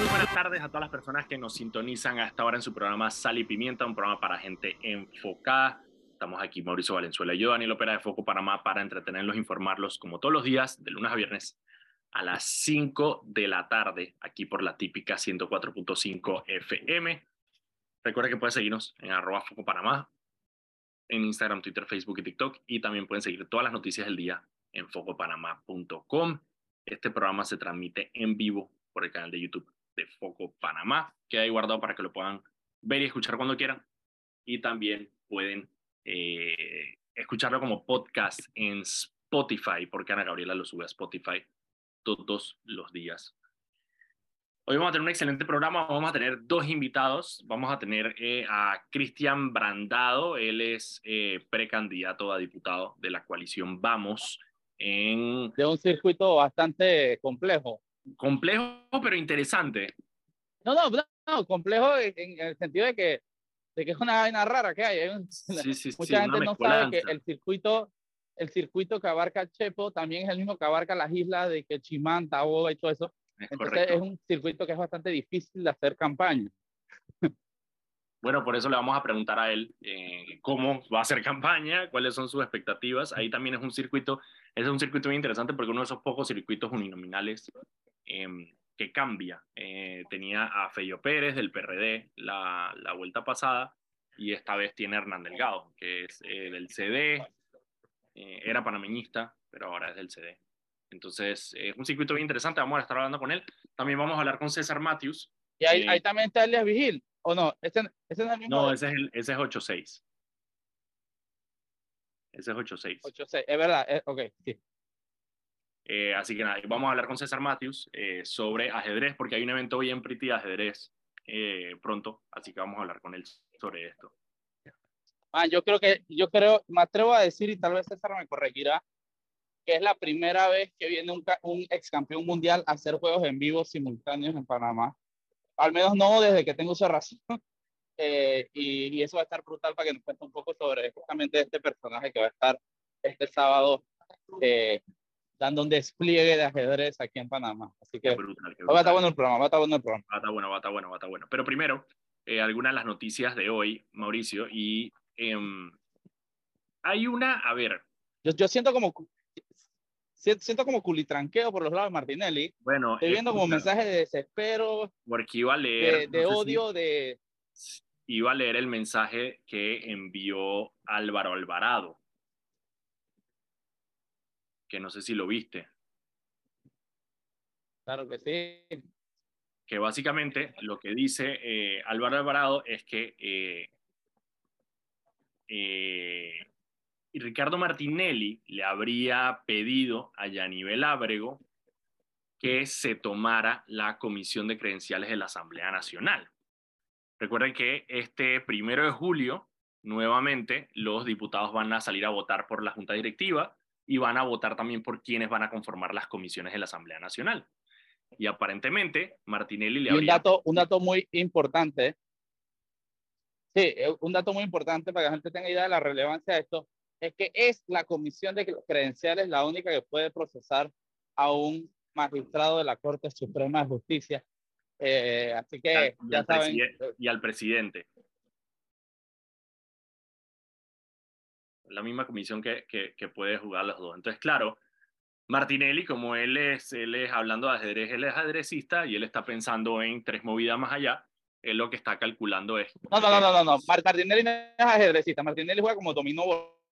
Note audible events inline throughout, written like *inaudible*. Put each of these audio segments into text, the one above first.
Muy buenas tardes a todas las personas que nos sintonizan a esta hora en su programa Sal y Pimienta, un programa para gente enfocada. Estamos aquí Mauricio Valenzuela y yo, Daniel Opera de Foco Panamá, para entretenerlos, informarlos como todos los días, de lunes a viernes, a las 5 de la tarde, aquí por la típica 104.5 FM. Recuerda que pueden seguirnos en arroba Foco Panamá, en Instagram, Twitter, Facebook y TikTok, y también pueden seguir todas las noticias del día en focopanamá.com. Este programa se transmite en vivo por el canal de YouTube Foco Panamá. Queda ahí guardado para que lo puedan ver y escuchar cuando quieran. Y también pueden eh, escucharlo como podcast en Spotify, porque Ana Gabriela lo sube a Spotify todos los días. Hoy vamos a tener un excelente programa. Vamos a tener dos invitados. Vamos a tener eh, a Cristian Brandado. Él es eh, precandidato a diputado de la coalición Vamos. En... De un circuito bastante complejo. Complejo, pero interesante. No, no, no, complejo en, el sentido de que, de que es una vaina rara que hay. *laughs* Sí, sí, Mucha sí, gente no sabe que el circuito, el circuito que abarca Chepo también es el mismo que abarca las islas de Quechimán, Taboga y todo eso. Es Entonces correcto. es un circuito que es bastante difícil de hacer campaña. Bueno, por eso le vamos a preguntar a él eh, cómo va a hacer campaña, cuáles son sus expectativas. Ahí también es un circuito, es un circuito muy interesante porque uno de esos pocos circuitos uninominales eh, que cambia. Eh, tenía a Feyo Pérez del PRD la, la, vuelta pasada y esta vez tiene a Hernán Delgado, que es eh, del CD, eh, era panameñista, pero ahora es del CD. Entonces, es un circuito bien interesante, vamos a estar hablando con él. También vamos a hablar con César Matthews. Y ahí, Eh, ahí también está Elias Vigil, ¿o no? Ese, ese no es el mismo. No, ese es, el, ese es 8-6. Ese es 8-6. 8-6, es verdad, es- ok, sí. Eh, así que nada, vamos a hablar con César Matthews eh, sobre ajedrez, porque hay un evento hoy en Pretty de ajedrez eh, pronto, así que vamos a hablar con él sobre esto. Ah, yo creo que, yo creo, me atrevo a decir, y tal vez César me corregirá, que es la primera vez que viene un, un ex campeón mundial a hacer juegos en vivo simultáneos en Panamá. Al menos no desde que tengo esa razón. *laughs* Eh, y, y eso va a estar brutal para que nos cuente un poco sobre justamente este personaje que va a estar este sábado eh, dando un despliegue de ajedrez aquí en Panamá. Así que brutal, va a estar bueno el programa, va a estar bueno el programa. Va a estar bueno, va a estar bueno, va a estar bueno. Pero primero, eh, algunas de las noticias de hoy, Mauricio, y em, hay una, a ver, Yo, yo siento como siento como culitranqueo por los lados de Martinelli. bueno, Estoy viendo como mensajes de desespero, porque iba a leer, de, de no sé si- odio, de... iba a leer el mensaje que envió Álvaro Alvarado, que no sé si lo viste. Claro que sí. que básicamente lo que dice eh, Álvaro Alvarado es que eh, eh, y Ricardo Martinelli le habría pedido a Yanivel Ábrego que se tomara la comisión de credenciales de la Asamblea Nacional. Recuerden que este primero de julio, nuevamente, los diputados van a salir a votar por la Junta Directiva y van a votar también por quienes van a conformar las comisiones de la Asamblea Nacional. Y aparentemente Martinelli le Y un habría... dato, un dato muy importante. Sí, eh, un dato muy importante para que la gente tenga idea de la relevancia de esto, es que es la comisión de credenciales la única que puede procesar a un magistrado de la Corte Suprema de Justicia. Eh, así que y ya saben, preside- y al presidente. La misma comisión que, que, que puede jugar los dos. Entonces, claro, Martinelli, como él es, él es hablando de ajedrez, él es ajedrecista y él está pensando en tres movidas más allá, él lo que está calculando es... no, no, no, no, no, no. Mar- Martinelli no es ajedrecista, Martinelli juega como dominó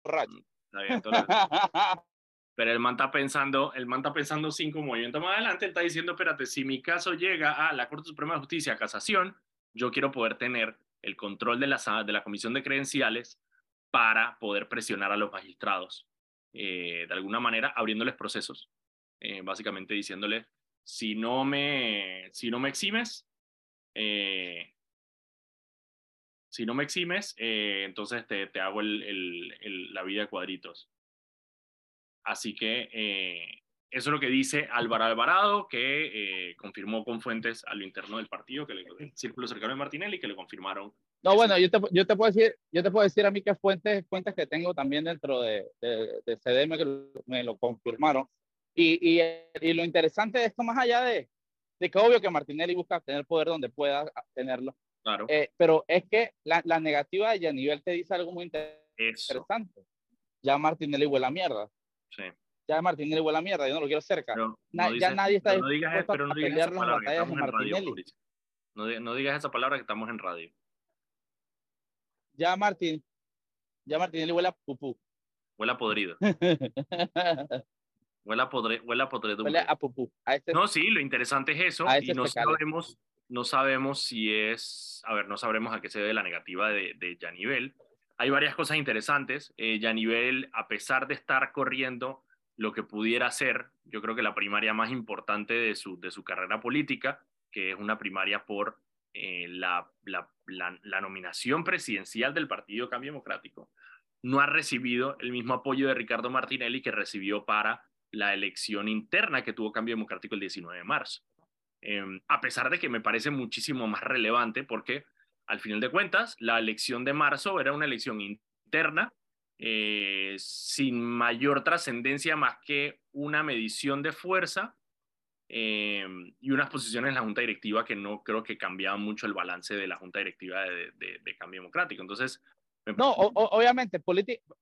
borracho. Está bien, entonces, *laughs* pero el man está pensando, el man está pensando cinco movimientos más adelante, él está diciendo, espérate, si mi caso llega a la Corte Suprema de Justicia, a casación, yo quiero poder tener el control de la, de la comisión de credenciales para poder presionar a los magistrados, eh, de alguna manera abriéndoles procesos, eh, básicamente diciéndoles, si no me, si no me eximes, eh, si no me eximes, entonces te, te hago la vida de cuadritos. Así que eso es lo que dice Álvaro Alvarado, que eh, confirmó con fuentes a lo interno del partido, que le, el círculo cercano de Martinelli, que le confirmaron. No, Eso. bueno, yo te, yo te puedo decir, yo te puedo decir a mí que fuentes, fuentes que tengo también dentro de, de, de CDM que lo- me lo confirmaron. Y, y, y lo interesante de esto, más allá de, de que obvio que Martinelli busca tener poder donde pueda tenerlo. Claro. Eh, pero es que la, la negativa de Yanivel te dice algo muy interesante. Ya Martinelli huele a mierda. Sí. Ya Martinelli huele a mierda, yo no lo quiero cerca. Pero Na- no ya nadie está no digas, dispuesto pero no a digas pelear las batallas de radio, Martinelli. Mauricio. No, no digas esa palabra que estamos en radio. Ya Martín, ya Martinelli huele a pupú. Huele a podrido. *laughs* Huele a, podre, huele a podredumbre. huele a pupú. A este, No, sí, lo interesante es eso. Y ese no sabemos, no sabemos si es, a ver, no sabremos a qué se debe la negativa de, de Yanivel. Hay varias cosas interesantes. Eh, Yanivel, a pesar de estar corriendo lo que pudiera ser, yo creo que la primaria más importante de su, de su carrera política, que es una primaria por eh, la, la, nominación presidencial del Partido Cambio Democrático, no ha recibido el mismo apoyo de Ricardo Martinelli que recibió para la elección interna que tuvo Cambio Democrático el 19 de marzo. Eh, a pesar de que me parece muchísimo más relevante porque al final de cuentas la elección de marzo era una elección interna eh, sin mayor trascendencia más que una medición de fuerza eh, y unas posiciones en la Junta Directiva que no creo que cambiaban mucho el balance de la Junta Directiva de, de- de Cambio Democrático. Entonces, No, o- o- obviamente,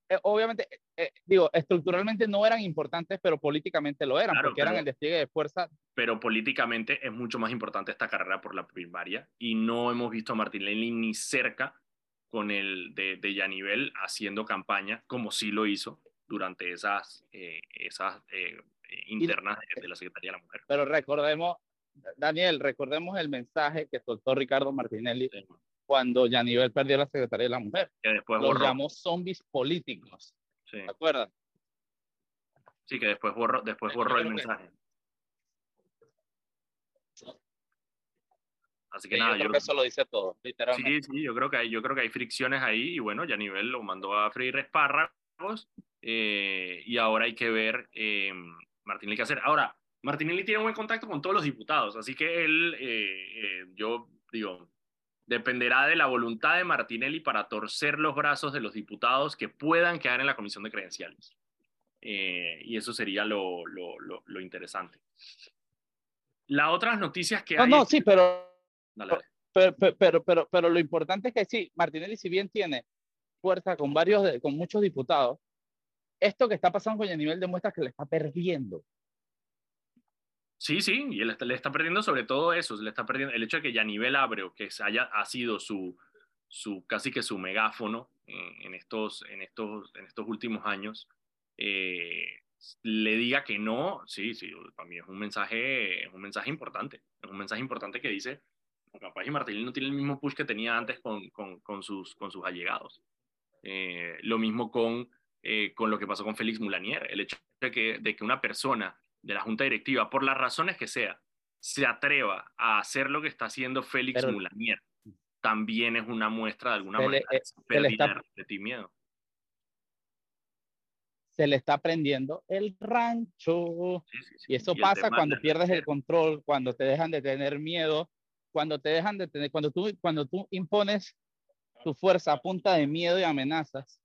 eh, obviamente, eh, digo, estructuralmente no eran importantes, pero políticamente lo eran, Claro, porque eran pero- el despliegue de fuerza. pero políticamente es mucho más importante esta carrera por la primaria y no hemos visto a Martinelli ni cerca con el de, de Yanivel haciendo campaña como sí lo hizo durante esas, eh, esas eh, internas de, la Secretaría de la Mujer. Pero recordemos, Daniel, recordemos el mensaje que soltó Ricardo Martinelli Sí, cuando Yanivel perdió la Secretaría de la Mujer. Que después Los borró. llamó zombies políticos, Sí, ¿te acuerdas? sí, que después borró, después borró el creo que- Así que Sí, yo nada, creo yo, que eso lo dice todo, literalmente. Sí, sí, yo creo que hay, yo creo que hay fricciones ahí y bueno, ya nivel lo mandó a freír espárragos eh, y ahora hay que ver eh, Martinelli qué hacer. Ahora, Martinelli tiene buen contacto con todos los diputados, así que él, eh, eh, yo digo, dependerá de la voluntad de Martinelli para torcer los brazos de los diputados que puedan quedar en la comisión de credenciales. Eh, y eso sería lo, lo, lo, lo interesante. Las otras noticias que No, hay... no, sí, pero, Pero, pero, pero, pero, pero lo importante es que sí, Martinelli, si bien tiene fuerza con varios, de- con muchos diputados, esto que está pasando con Yanivel demuestra que le está perdiendo. Sí, sí, y él le está perdiendo sobre todo eso, le está perdiendo el hecho de que Yanivel Abreu, que haya, ha sido su, su casi que su megáfono en, en estos, en, estos, en estos últimos años, eh, le diga que no, sí, sí, para mí es un mensaje, es un mensaje importante, es un mensaje importante que dice, capaz y Martinelli no tiene el mismo push que tenía antes con, con, con sus, con sus allegados. Eh, lo mismo con, eh, con lo que pasó con Félix Moulanier, el hecho de que, de que una persona de la junta directiva, por las razones que sea, se atreva a hacer lo que está haciendo Félix Pero- Moulanier, también es una muestra de alguna le- manera de eh, está- de ti miedo. Se le está prendiendo el rancho. Sí, sí, sí. Y eso pasa cuando pierdes el control, cuando te dejan de tener miedo, cuando te dejan de tener, cuando tú, cuando tú impones tu fuerza a punta de miedo y amenazas,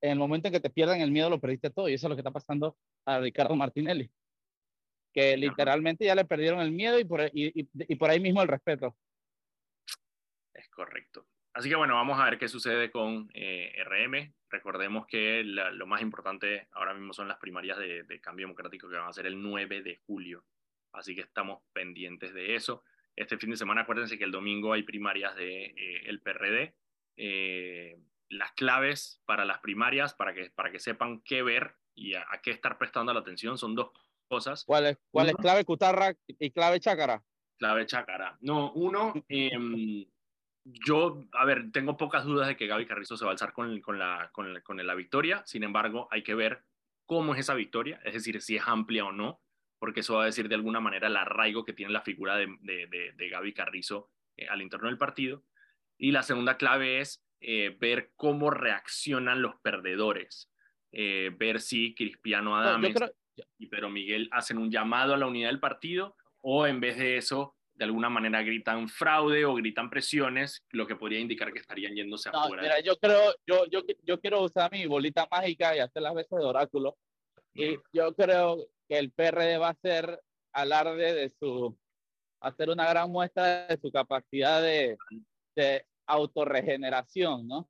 en el momento en que te pierdan el miedo lo perdiste todo. Y eso es lo que está pasando a Ricardo Martinelli. Que literalmente ya le perdieron el miedo y por, y, y- y por ahí mismo el respeto. Es correcto. Así que bueno, vamos a ver qué sucede con eh, RM. Recordemos que la- lo más importante ahora mismo son las primarias de, de cambio democrático que van a ser el 9 de julio. Así que estamos pendientes de eso. Este fin de semana, acuérdense que el domingo hay primarias de eh, el PRD. Eh, las claves para las primarias, para que, para que sepan qué ver y a, a qué estar prestando la atención, son dos cosas. ¿Cuál es, cuál es Uno. clave cutarra y clave chácara? Clave chácara. No, uno, *laughs* em, yo, a ver, tengo pocas dudas de que Gaby Carrizo se va a alzar con, con, la, con, la, con la victoria. Sin embargo, hay que ver cómo es esa victoria, es decir, si es amplia o no, porque eso va a decir de alguna manera el arraigo que tiene la figura de, de, de, de Gaby Carrizo eh, al interno del partido. Y la segunda clave es eh, ver cómo reaccionan los perdedores, eh, ver si Cristiano No, Adames creo- y Pedro Miguel hacen un llamado a la unidad del partido o en vez de eso, de alguna manera gritan fraude o gritan presiones, lo que podría indicar que estarían yéndose No, afuera. mira, yo creo, yo, yo, yo quiero usar mi bolita mágica y hacer las veces de oráculo. Y yo creo que el PRD va a hacer alarde de su, hacer una gran muestra de su capacidad de, de autorregeneración, ¿no?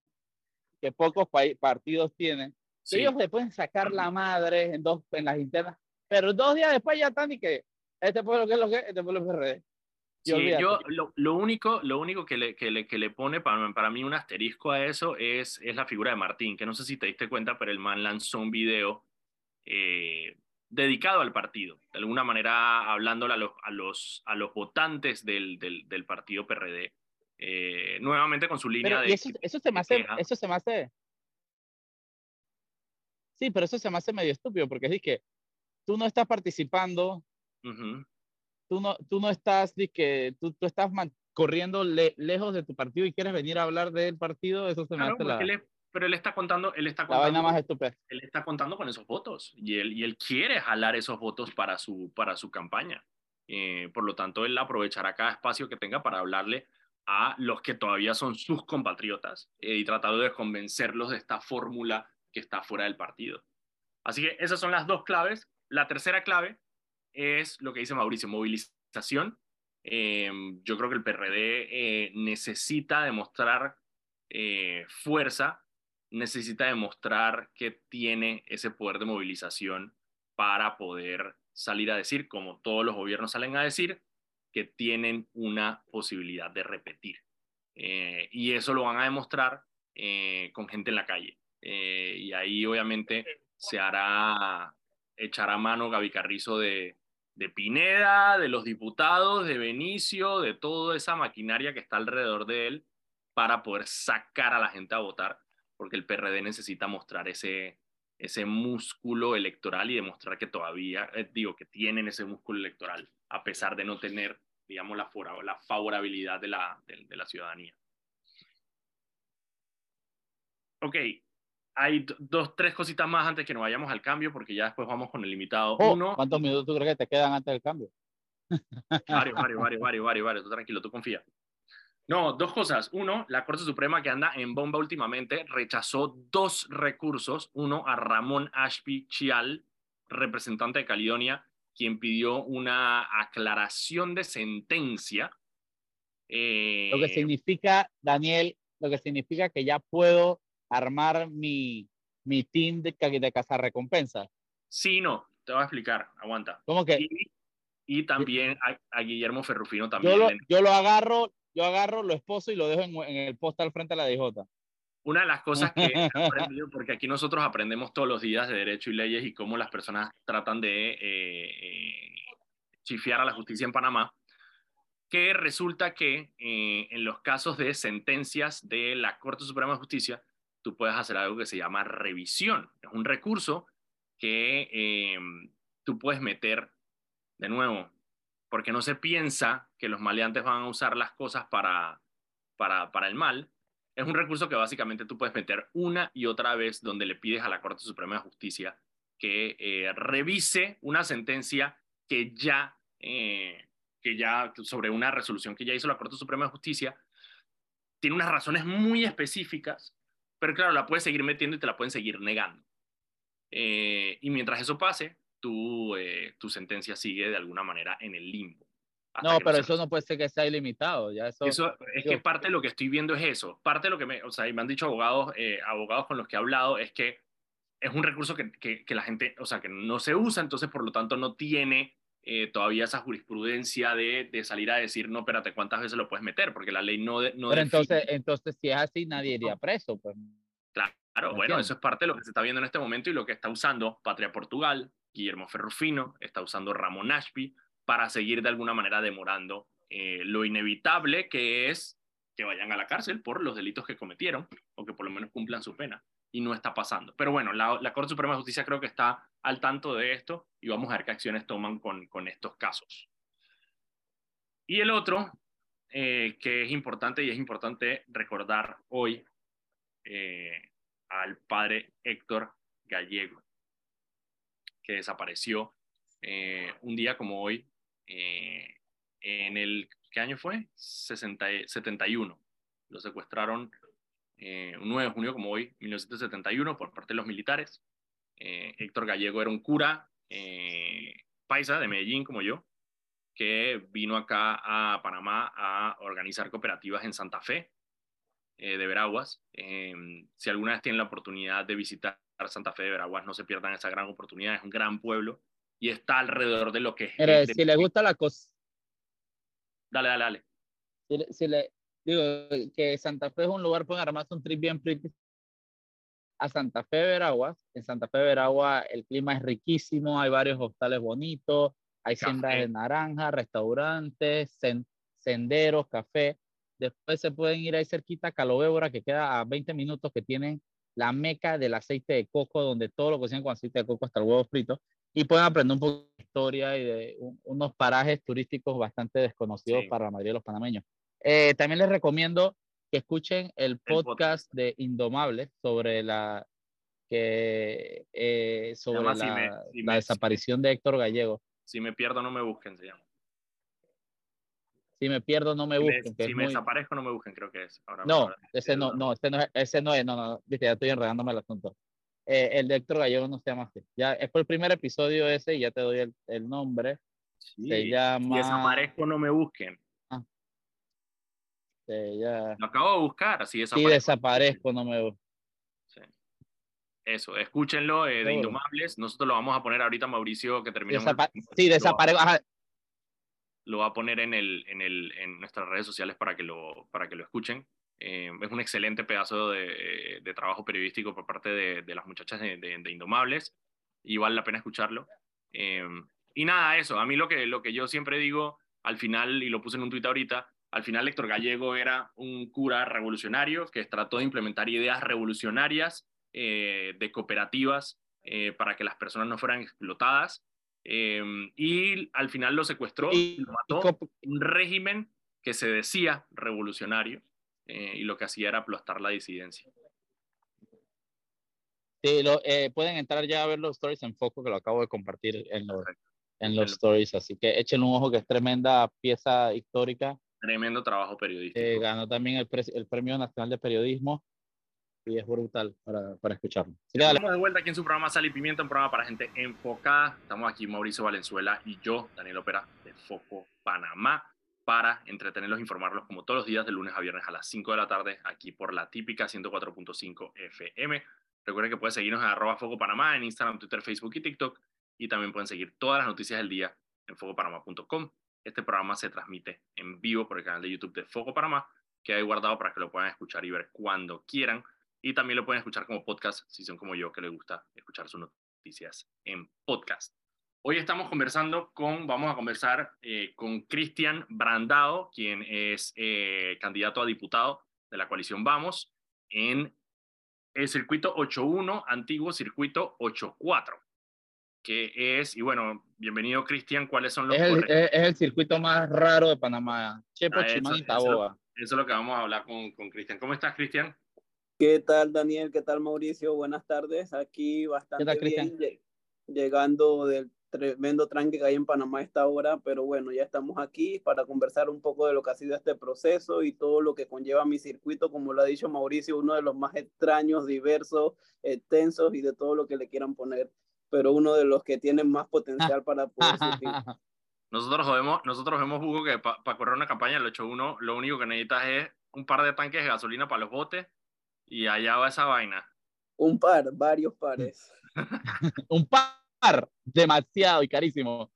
Que pocos partidos tienen. Ellos le pueden sacar la madre en, dos, en las internas, pero dos días después ya están y que este pueblo que es lo que este pueblo es PRD. Sí, yo lo, lo, único, lo único que le, que le, que le pone para, para, mí un asterisco a eso es, es la figura de Martín, que no sé si te diste cuenta, pero el man lanzó un video eh, dedicado al partido, de alguna manera hablándole a los, a los, a los votantes del, del, del partido PRD, eh, nuevamente con su línea de... Eso, eso, se me hace, eso se me hace... Sí, pero eso se me hace medio estúpido, porque es que tú no estás participando, tú, no, tú no estás, que tú, tú estás corriendo lejos de tu partido y quieres venir a hablar del partido, eso se me hace la pero él está contando, él está contando, la vaina más estúpida. Él está contando con esos votos y él, y él quiere jalar esos votos para su, para su campaña. Eh, por lo tanto, él aprovechará cada espacio que tenga para hablarle a los que todavía son sus compatriotas eh, y tratar de convencerlos de esta fórmula que está fuera del partido. Así que esas son las dos claves. La tercera clave es lo que dice Mauricio, movilización. Eh, yo creo que el PRD necesita demostrar fuerza necesita demostrar que tiene ese poder de movilización para poder salir a decir, como todos los gobiernos salen a decir, que tienen una posibilidad de repetir. Eh, y eso lo van a demostrar eh, con gente en la calle. Eh, y ahí obviamente se hará, echará mano Gaby Carrizo de, de Pineda, de los diputados, de Benicio, de toda esa maquinaria que está alrededor de él para poder sacar a la gente a votar porque el PRD necesita mostrar ese, ese músculo electoral y demostrar que todavía, eh, digo, que tienen ese músculo electoral, a pesar de no tener, digamos, la, la favorabilidad de la, de, la ciudadanía. Ok, hay dos, tres cositas más antes que nos vayamos al cambio, porque ya después vamos con el limitado oh, uno. ¿Cuántos minutos tú crees que te quedan antes del cambio? Varios, varios, varios, *laughs* varios, varios, varios. Tú tranquilo, tú confía. No, dos cosas. Uno, la Corte Suprema que anda en bomba últimamente rechazó dos recursos. Uno a Ramón Ashby Chial, representante de Caledonia, quien pidió una aclaración de sentencia. Eh, lo que significa, Daniel, lo que significa que ya puedo armar mi, mi team de, de cazar recompensa. Sí, no, te voy a explicar, aguanta. ¿Cómo que? Y, también a, Guillermo Ferrufino también. Yo lo, yo lo agarro, yo agarro, lo esposo y lo dejo en, el post al frente de la DJ. Una de las cosas que he *laughs* aprendido, porque aquí nosotros aprendemos todos los días de derecho y leyes y cómo las personas tratan de eh, eh, chifiar a la justicia en Panamá, que resulta que eh, en los casos de sentencias de la Corte Suprema de Justicia, tú puedes hacer algo que se llama revisión. Es un recurso que tú puedes meter de nuevo porque no se piensa que los maleantes van a usar las cosas para, para, para el mal. Es un recurso que básicamente tú puedes meter una y otra vez donde le pides a la Corte Suprema de Justicia que eh, revise una sentencia que ya, eh, que ya, sobre una resolución que ya hizo la Corte Suprema de Justicia, tiene unas razones muy específicas, pero claro, la puedes seguir metiendo y te la pueden seguir negando. Eh, y mientras eso pase, tu, eh, tu sentencia sigue de alguna manera en el limbo. No, pero eso no puede ser que sea ilimitado. Ya eso, eso es que parte de lo que estoy viendo es eso. Parte de lo que me, o sea, me han dicho abogados, eh, abogados con los que he hablado es que es un recurso que, que, la gente, o sea, que no se usa, entonces por lo tanto no tiene eh, todavía esa jurisprudencia de, de, salir a decir, no, espérate, ¿cuántas veces lo puedes meter? Porque la ley no... no pero entonces, entonces, si es así, nadie iría preso. Pues. Claro, bueno, eso es parte de lo que se está viendo en este momento y lo que está usando Patria Portugal, Guillermo Ferrufino, está usando Ramón Ashby para seguir de alguna manera demorando eh, lo inevitable que es que vayan a la cárcel por los delitos que cometieron o que por lo menos cumplan su pena. Y no está pasando. Pero bueno, la, Corte Suprema de Justicia creo que está al tanto de esto y vamos a ver qué acciones toman con, estos casos. Y el otro, eh, que es importante y es importante recordar hoy eh, al padre Héctor Gallego que desapareció eh, un día como hoy, eh, en el, ¿qué año fue? 60, 71. Lo secuestraron eh, un 9 de junio como hoy, 1971, por parte de los militares. Héctor Gallego era un cura paisa de Medellín como yo, que vino acá a Panamá a organizar cooperativas en Santa Fe de Veraguas. Si alguna vez tienen la oportunidad de visitar Santa Fe de Veraguas, no se pierdan esa gran oportunidad. Es un gran pueblo y está alrededor de lo que es. si le gusta la cosa. Dale, dale, dale. Si, si le, digo que Santa Fe es un lugar, pueden armarse un trip bien pretty a Santa Fe de Veraguas. En Santa Fe de Veraguas el clima es riquísimo, hay varios hostales bonitos, hay siembras de naranja, restaurantes, senderos, café. Después se pueden ir ahí cerquita a Calobébora, que queda a 20 minutos, que tienen la meca del aceite de coco, donde todo lo cocinan con aceite de coco hasta el huevo frito. Y pueden aprender un poco de historia y de unos parajes turísticos bastante desconocidos para la mayoría de los panameños. Eh, también les recomiendo que escuchen el podcast, de Indomables sobre la que eh, sobre la, la desaparición de Héctor Gallego. Si me pierdo, no me busquen, se llama. Si me pierdo, no me busquen. si me desaparezco, no me busquen, creo que es. no, ese no, no, ese no, ese no es, no, no, viste, ya estoy enredándome el asunto. Eh, el de Héctor Gallego no se llama así. Ya, es por el primer episodio ese y ya te doy el, el nombre. se llama... Si desaparezco, no me busquen. Ah. ya... Lo acabo de buscar, así desaparezco. Si desaparezco, no me busquen. Sí. Eso, escúchenlo eh, de Indomables. Nosotros lo vamos a poner ahorita, Mauricio, que terminemos. sí, desaparezco lo va a poner en, el, en, el, en nuestras redes sociales para que lo, para que lo escuchen. Eh, es un excelente pedazo de, de, trabajo periodístico por parte de, de las muchachas de, Indomables y vale la pena escucharlo. Eh, y nada, eso, a mí lo que, lo que yo siempre digo al final, y lo puse en un tuit ahorita, al final Héctor Gallego era un cura revolucionario que trató de implementar ideas revolucionarias eh, de cooperativas para que las personas no fueran explotadas Em, y al final lo secuestró y lo mató un régimen que se decía revolucionario eh, y lo que hacía era aplastar la disidencia. Sí, lo, eh, pueden entrar ya a ver los stories en foco que lo acabo de compartir en los, en los stories, así que echen un ojo que es tremenda pieza histórica. Tremendo trabajo periodístico. Eh, ganó también el, el Premio Nacional de Periodismo y es brutal para, para escucharlo. Estamos de vuelta aquí en su programa Sal y Pimienta, un programa para gente enfocada. Estamos aquí Mauricio Valenzuela y yo, Daniel Opera, de Foco Panamá, para entretenerlos informarlos como todos los días, de lunes a viernes a las 5 de la tarde, aquí por la típica 104.5 FM. Recuerden que pueden seguirnos en arroba Foco Panamá, en Instagram, Twitter, Facebook y TikTok. Y también pueden seguir todas las noticias del día en focopanamá.com. Este programa se transmite en vivo por el canal de YouTube de Foco Panamá, que hay guardado para que lo puedan escuchar y ver cuando quieran. Y también lo pueden escuchar como podcast si son como yo que les gusta escuchar sus noticias en podcast. Hoy estamos conversando con, vamos a conversar eh, con Cristian Brandao, quien es eh, candidato a diputado de la coalición Vamos en el circuito 8.1, antiguo circuito 8.4, que es, y bueno, bienvenido Cristian, ¿cuáles son los... Es el, es, el, circuito más raro de Panamá, Chepo, ah, Chimán y Taboa. Eso, eso, es lo que vamos a hablar con, con Cristian. ¿Cómo estás, Cristian? ¿Qué tal, Daniel? ¿Qué tal, Mauricio? Buenas tardes. Aquí bastante bien, llegando del tremendo tranque que hay en Panamá a esta hora, pero bueno, ya estamos aquí para conversar un poco de lo que ha sido este proceso y todo lo que conlleva mi circuito, como lo ha dicho Mauricio, uno de los más extraños, diversos, extensos y de todo lo que le quieran poner, pero uno de los que tienen más potencial para poder *laughs* surgir. Nosotros vemos, nosotros vemos, Hugo, que para correr una campaña del 8-1, lo único que necesitas es un par de tanques de gasolina para los botes y allá va esa vaina. Un par, varios pares. *laughs* un par, demasiado y carísimo.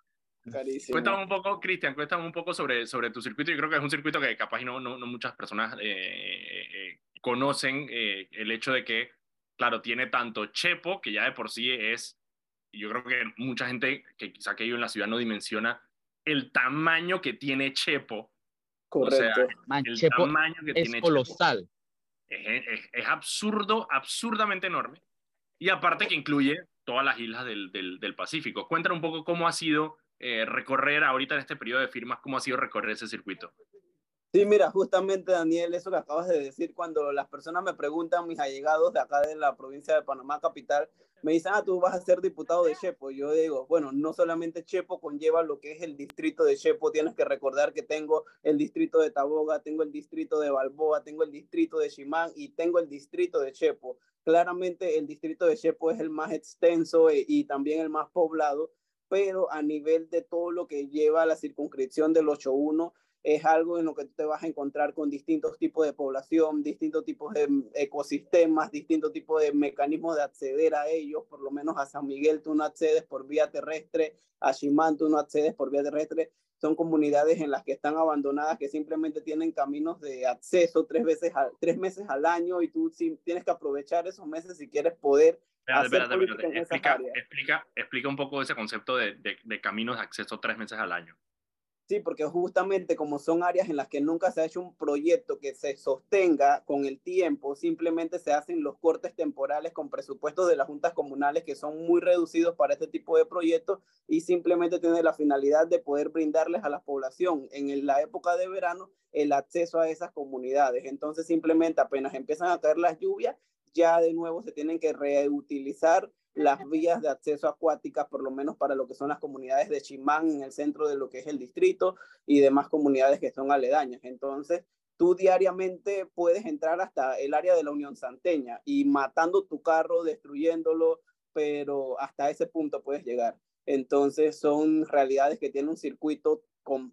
Carísimo. Cuéntame un poco, Cristian, cuéntame un poco sobre, sobre tu circuito. Yo creo que es un circuito que capaz no, no, muchas personas eh, eh, conocen eh, el hecho de que, claro, tiene tanto Chepo, que ya de por sí es, yo creo que mucha gente que quizá que vive en la ciudad no dimensiona el tamaño que tiene Chepo. Correcto. el tamaño que es colosal es, absurdo, absurdamente enorme. Y aparte que incluye todas las islas del, del, Pacífico. Cuéntanos un poco cómo ha sido eh, recorrer ahorita en este periodo de firmas, cómo ha sido recorrer ese circuito. Sí, mira, justamente Daniel, eso que acabas de decir, cuando las personas me preguntan, mis allegados de acá de la provincia de Panamá capital, me dicen, ah, tú vas a ser diputado de Chepo. Yo digo, bueno, no solamente Chepo conlleva lo que es el distrito de Chepo, tienes que recordar que tengo el distrito de Taboga, tengo el distrito de Balboa, tengo el distrito de Chimán y tengo el distrito de Chepo. Claramente el distrito de Chepo es el más extenso eh, y también el más poblado, pero a nivel de todo lo que lleva la circunscripción del 8.1, es algo en lo que tú te vas a encontrar con distintos tipos de población, distintos tipos de ecosistemas, distintos tipos de mecanismos de acceder a ellos. Por lo menos a San Miguel tú no accedes por vía terrestre, a Shimán tú no accedes por vía terrestre. Son comunidades en las que están abandonadas, que simplemente tienen caminos de acceso tres, veces tres meses al año y tú tienes que aprovechar esos meses si quieres poder hacer explica, explica, explica, un poco ese concepto de, de, de caminos de acceso tres meses al año. Sí, porque justamente como son áreas en las que nunca se ha hecho un proyecto que se sostenga con el tiempo, simplemente se hacen los cortes temporales con presupuestos de las juntas comunales que son muy reducidos para este tipo de proyectos y simplemente tiene la finalidad de poder brindarles a la población en la época de verano el acceso a esas comunidades. Entonces simplemente apenas empiezan a caer las lluvias, ya de nuevo se tienen que reutilizar las vías de acceso acuáticas, por lo menos para lo que son las comunidades de Chimán en el centro de lo que es el distrito y demás comunidades que son aledañas. Entonces, tú diariamente puedes entrar hasta el área de la Unión Santeña y matando tu carro, destruyéndolo, pero hasta ese punto puedes llegar. Entonces, son realidades que tienen un circuito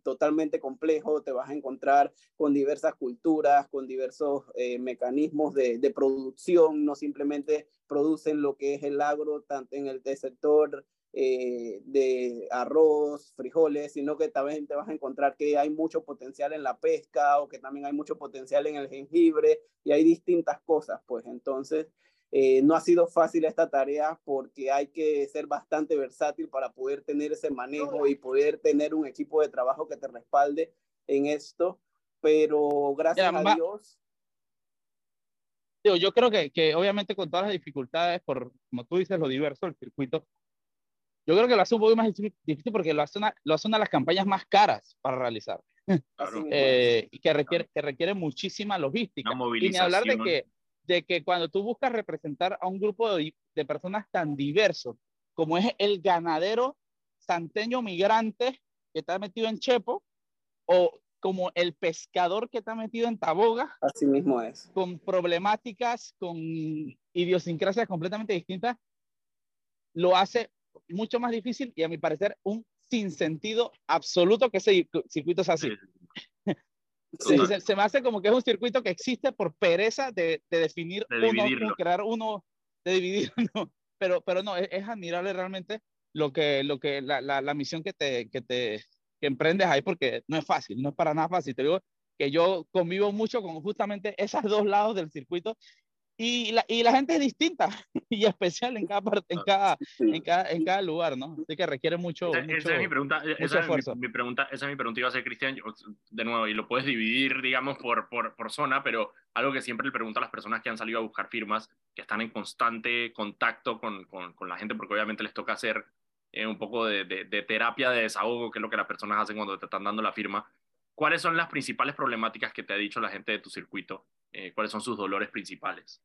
totalmente complejo, te vas a encontrar con diversas culturas, con diversos eh, mecanismos de, producción, no simplemente producen lo que es el agro, tanto en el sector eh, de arroz, frijoles, sino que también te vas a encontrar que hay mucho potencial en la pesca o que también hay mucho potencial en el jengibre y hay distintas cosas, pues entonces eh, no ha sido fácil esta tarea porque hay que ser bastante versátil para poder tener ese manejo y poder tener un equipo de trabajo que te respalde en esto, pero gracias a Dios. Yo creo que, que obviamente con todas las dificultades, por como tú dices, lo diverso del circuito, yo creo que lo hace un poco más difícil porque lo hace una, lo hace una de las campañas más caras para realizar. *laughs* Eh, y que requiere, que requiere muchísima logística. Y ni hablar de que de que cuando tú buscas representar a un grupo de, personas tan diversos como es el ganadero santeño migrante que está metido en Chepo o como el pescador que está metido en Taboga. Así mismo es. Con problemáticas, con idiosincrasias completamente distintas, lo hace mucho más difícil y a mi parecer un sinsentido absoluto que ese circuito es así. *laughs* Se, se, me hace como que es un circuito que existe por pereza de, de definir uno, crear uno, de dividirlo. Pero, pero no, es, admirable realmente lo que, lo que la, la, la, misión que te, que te que emprendes ahí, porque no es fácil, no es para nada fácil. Te digo que yo convivo mucho con justamente esos dos lados del circuito y la, y la gente es distinta *laughs* y especial en cada, parte, en, cada, *laughs* en, cada, en cada lugar, ¿no? Así que requiere mucho, esa, mucho, es mi pregunta, esa Es mi, pregunta, esa es mi pregunta iba a ser, Cristian, de nuevo, y lo puedes dividir, digamos, por, por, por, zona, pero algo que siempre le pregunto a las personas que han salido a buscar firmas, que están en constante contacto con, con, con la gente, porque obviamente les toca hacer eh, un poco de, de, terapia de desahogo, que es lo que las personas hacen cuando te están dando la firma. ¿Cuáles son las principales problemáticas que te ha dicho la gente de tu circuito? Eh, ¿Cuáles son sus dolores principales?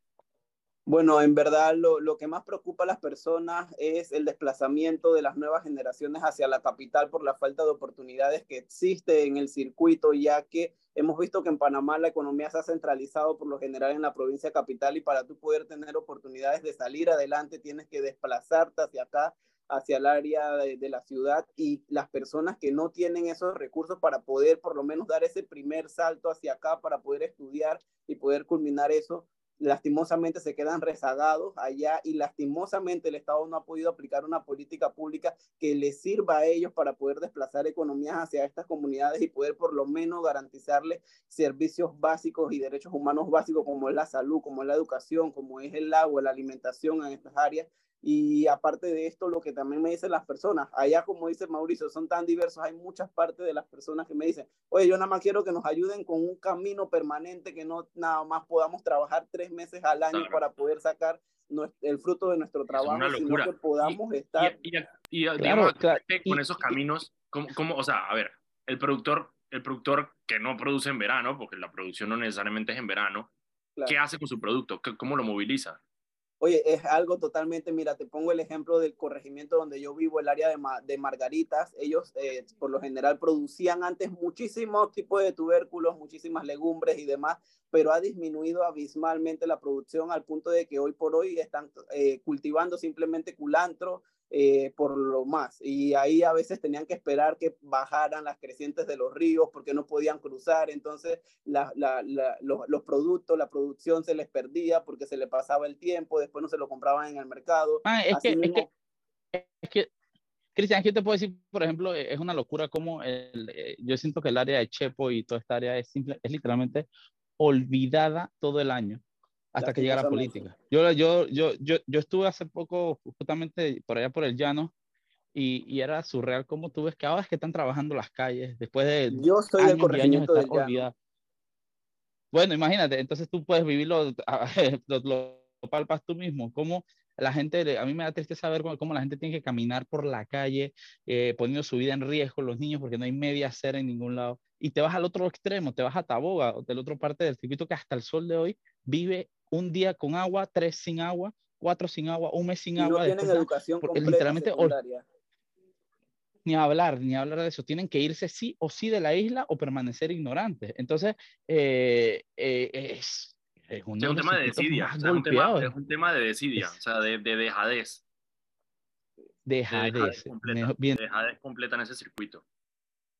Bueno, en verdad lo, lo, que más preocupa a las personas es el desplazamiento de las nuevas generaciones hacia la capital por la falta de oportunidades que existe en el circuito, ya que hemos visto que en Panamá la economía se ha centralizado por lo general en la provincia capital y para tú poder tener oportunidades de salir adelante tienes que desplazarte hacia acá, hacia el área de, la ciudad y las personas que no tienen esos recursos para poder por lo menos dar ese primer salto hacia acá para poder estudiar y poder culminar eso lastimosamente se quedan rezagados allá y lastimosamente el Estado no ha podido aplicar una política pública que les sirva a ellos para poder desplazar economías hacia estas comunidades y poder por lo menos garantizarles servicios básicos y derechos humanos básicos como es la salud, como es la educación, como es el agua, la alimentación en estas áreas y aparte de esto, lo que también me dicen las personas, allá como dice Mauricio, son tan diversos, hay muchas partes de las personas que me dicen, oye, yo nada más quiero que nos ayuden con un camino permanente, que no nada más podamos trabajar tres meses al año para poder sacar el fruto de nuestro trabajo, sino que podamos estar... Y, con esos caminos, ¿cómo, ¿cómo, o sea, a ver, el productor, el productor que no produce en verano, porque la producción no necesariamente es en verano, ¿qué hace con su producto? ¿Cómo lo moviliza? Oye, es algo totalmente, mira, te pongo el ejemplo del corregimiento donde yo vivo, el área de, de Margaritas. Ellos eh, por lo general producían antes muchísimos tipos de tubérculos, muchísimas legumbres y demás, pero ha disminuido abismalmente la producción al punto de que hoy por hoy están eh, cultivando simplemente culantro, eh, por lo más. Y ahí a veces tenían que esperar que bajaran las crecientes de los ríos porque no podían cruzar. Entonces la, la, los, los, productos, la producción se les perdía porque se le pasaba el tiempo, después no se lo compraban en el mercado. Ah, es, que, es, que, es que, Cristian, ¿qué te puedo decir? Por ejemplo, es una locura como el, eh, yo siento que el área de Chepo y toda esta área es, simple, es literalmente olvidada todo el año hasta que llega la política. Yo, yo, yo, yo, yo estuve hace poco justamente por allá por el llano y, y, era surreal como tú ves que ahora es que están trabajando las calles después de yo soy años y años de estar olvidada. Bueno, imagínate, entonces tú puedes vivirlo, *laughs* lo, lo, palpas tú mismo, cómo la gente, a mí me da triste saber cómo, la gente tiene que caminar por la calle eh, poniendo su vida en riesgo, los niños, porque no hay media acera en ningún lado. Y te vas al otro extremo, te vas a Taboga, o de la otra parte del circuito que hasta el sol de hoy vive un día con agua, tres sin agua, cuatro sin agua, un mes sin agua. No tienen educación completa literalmente ni hablar, ni hablar de eso. Tienen que irse sí o sí de la isla o permanecer ignorantes. Entonces, eh, eh, es, es, un, tema de desidia. es, un tema, es un tema de desidia, o sea, de, de dejadez. Dejadez. completa, dejadez completa en ese circuito.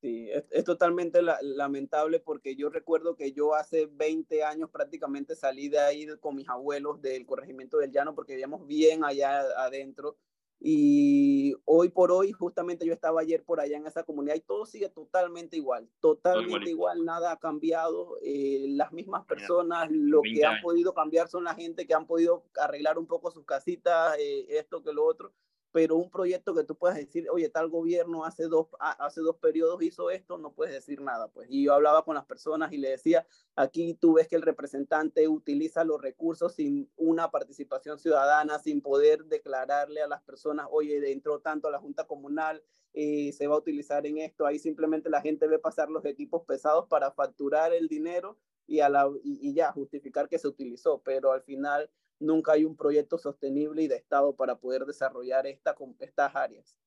Sí, es, totalmente lamentable porque yo recuerdo que yo hace 20 años prácticamente salí de ahí con mis abuelos del corregimiento del llano porque vivíamos bien allá adentro y hoy por hoy justamente yo estaba ayer por allá en esa comunidad y todo sigue totalmente igual, totalmente igual, nada ha cambiado, eh, las mismas personas, lo que han podido cambiar son la gente que han podido arreglar un poco sus casitas, eh, esto que lo otro, pero un proyecto que tú puedas decir, oye, tal gobierno hace dos, hace dos periodos hizo esto, no puedes decir nada. Pues. Y yo hablaba con las personas y le decía, aquí tú ves que el representante utiliza los recursos sin una participación ciudadana, sin poder declararle a las personas, oye, entró tanto a la Junta Comunal, eh, se va a utilizar en esto. Ahí simplemente la gente ve pasar los equipos pesados para facturar el dinero y, a la, y ya justificar que se utilizó, pero al final nunca hay un proyecto sostenible y de Estado para poder desarrollar esta, estas áreas.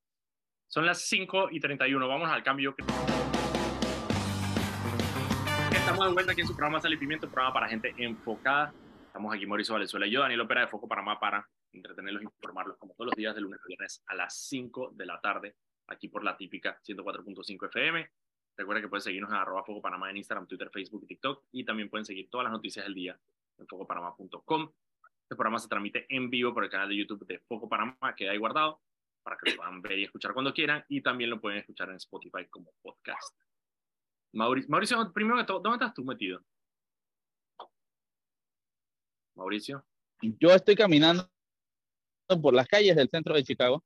Son las 5 y 31, vamos al cambio. Estamos de vuelta aquí en su programa Sal y Pimiento, programa para gente enfocada. Estamos aquí Mauricio Valenzuela y yo, Daniel Opera de Foco Panamá, para entretenerlos e informarlos como todos los días de lunes a viernes a las 5 de la tarde, aquí por la típica 104.5 FM. Recuerden que pueden seguirnos en arroba Foco Panamá en Instagram, Twitter, Facebook y TikTok. Y también pueden seguir todas las noticias del día en focopanamá.com. Este programa se transmite en vivo por el canal de YouTube de Foco Panamá, queda ahí guardado para que lo puedan ver y escuchar cuando quieran. Y también lo pueden escuchar en Spotify como podcast. Mauricio, Mauricio primero que todo, ¿dónde estás tú metido? Mauricio. Yo estoy caminando por las calles del centro de Chicago.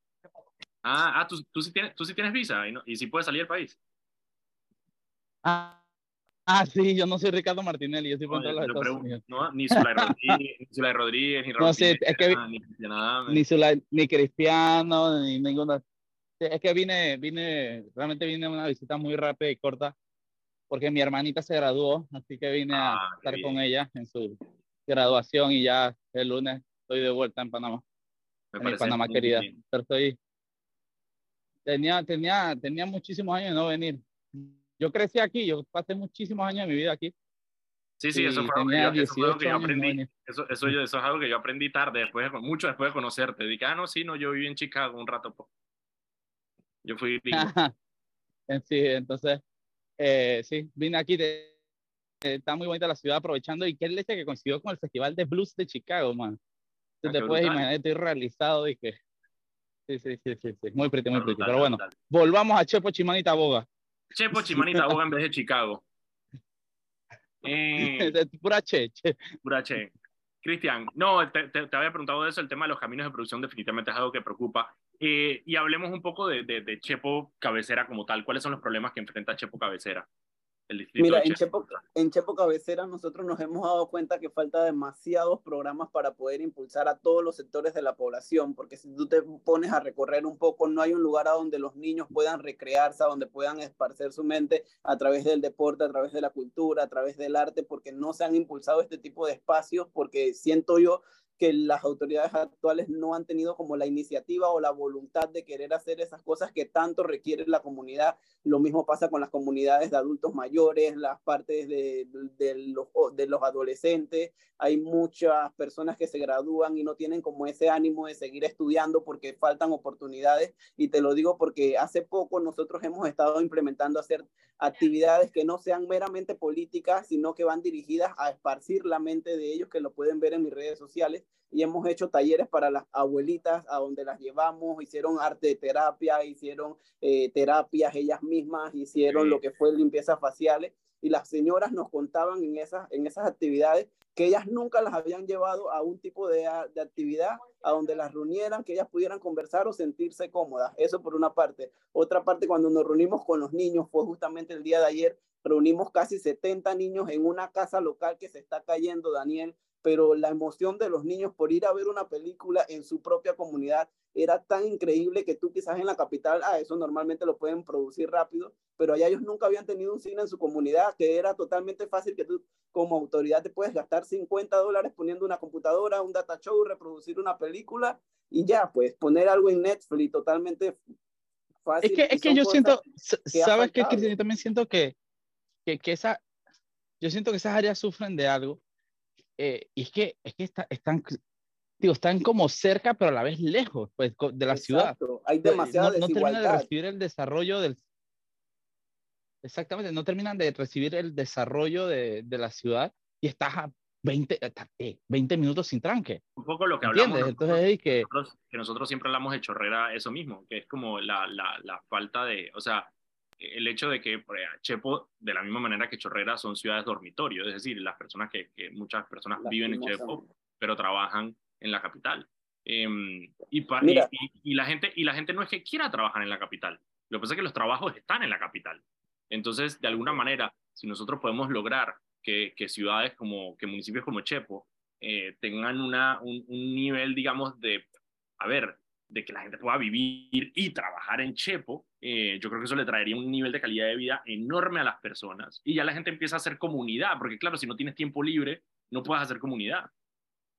Ah, ah tú, tú, sí, tienes, tú sí tienes visa y, no, y sí puedes salir del país. Ah, Ah, sí, yo no soy Ricardo Martinelli, yo soy no, los Estados No, ni Zulay Rodríguez, ni Zulay Rodríguez, ni *laughs* no, sí, es que ni Cristiano, ni, Zulay, ni Cristiano, ni ninguno. Es que vine, vine, realmente vine a una visita muy rápida y corta, porque mi hermanita se graduó, así que vine a ah, estar con ella en su graduación y ya el lunes estoy de vuelta en Panamá. Me en Panamá querida. Pero estoy... Tenía, tenía, tenía muchísimos años de no venir yo crecí aquí, yo pasé muchísimos años de mi vida aquí. Sí, sí, eso fue, algo que, yo, eso fue que yo aprendí. Eso, eso, eso, es algo que yo aprendí tarde, después, mucho después de conocerte. Dije, ah, no, sí, no, yo viví en Chicago un rato. Yo fui. *laughs* sí, entonces, eh, sí, vine aquí. De, está muy bonita la ciudad aprovechando. Y qué leche que coincidió con el Festival de Blues de Chicago, man. Ah, te puedes imaginar, estoy realizado y que. Sí, sí, sí, sí, sí. muy pretty, muy pretty. Pero bueno, volvamos a Chepo Chimanita Boga. Chepo Chimanita Boga en vez de Chicago. Eh, *laughs* pura che, Pura che. Cristian, no, te, te, había preguntado de eso, el tema de los caminos de producción definitivamente es algo que preocupa. Eh, y hablemos un poco de, de, de, Chepo Cabecera como tal. ¿Cuáles son los problemas que enfrenta Chepo Cabecera? Mira, en Chepo, en Chepo Cabecera nosotros nos hemos dado cuenta que falta demasiados programas para poder impulsar a todos los sectores de la población, porque si tú te pones a recorrer un poco, no hay un lugar a donde los niños puedan recrearse, a donde puedan esparcer su mente a través del deporte, a través de la cultura, a través del arte, porque no se han impulsado este tipo de espacios, porque siento yo que las autoridades actuales no han tenido como la iniciativa o la voluntad de querer hacer esas cosas que tanto requiere la comunidad. Lo mismo pasa con las comunidades de adultos mayores, las partes de, de, los, de los adolescentes. Hay muchas personas que se gradúan y no tienen como ese ánimo de seguir estudiando porque faltan oportunidades. Y te lo digo porque hace poco nosotros hemos estado implementando hacer actividades que no sean meramente políticas, sino que van dirigidas a esparcir la mente de ellos, que lo pueden ver en mis redes sociales y hemos hecho talleres para las abuelitas a donde las llevamos, hicieron arte de terapia, hicieron eh, terapias ellas mismas, hicieron lo que fue limpieza faciales y las señoras nos contaban en esas, en esas actividades que ellas nunca las habían llevado a un tipo de, de, actividad a donde las reunieran, que ellas pudieran conversar o sentirse cómodas. Eso por una parte. Otra parte, cuando nos reunimos con los niños, fue justamente el día de ayer, reunimos casi 70 niños en una casa local que se está cayendo, Daniel, pero la emoción de los niños por ir a ver una película en su propia comunidad era tan increíble que tú quizás en la capital, ah, eso normalmente lo pueden producir rápido, pero allá ellos nunca habían tenido un cine en su comunidad, que era totalmente fácil que tú como autoridad te puedes gastar 50 dólares poniendo una computadora, un data show, reproducir una película y ya, pues poner algo en Netflix totalmente fácil. Es que, es que yo siento, ¿sabes qué, Cristian? Yo también siento que, que, que esa, yo siento que esas áreas sufren de algo eh, y es que, es que están, digo, están como cerca, pero a la vez lejos pues, de la ciudad. Hay demasiada no, no terminan de recibir el desarrollo del... Exactamente, no terminan de recibir el desarrollo de, de la ciudad y estás a 20, 20 minutos sin tranque. Un poco lo que hablamos. Entonces, que... Nosotros, que nosotros siempre hablamos de chorrera, eso mismo, que es como la, la, la falta de, o sea, el hecho de que Chepo, de la misma manera que Chorrera, son ciudades dormitorio, es decir, las personas que, muchas personas viven en Chepo, pero trabajan en la capital. Em, y, y, la gente, y la gente no es que quiera trabajar en la capital, lo que pasa es que los trabajos están en la capital. Entonces, de alguna manera, si nosotros podemos lograr que, ciudades como, que municipios como Chepo eh, tengan una, un, un nivel, digamos, de, a ver, de que la gente pueda vivir y trabajar en Chepo, eh, yo creo que eso le traería un nivel de calidad de vida enorme a las personas. Y ya la gente empieza a hacer comunidad, porque claro, si no tienes tiempo libre, no puedes hacer comunidad.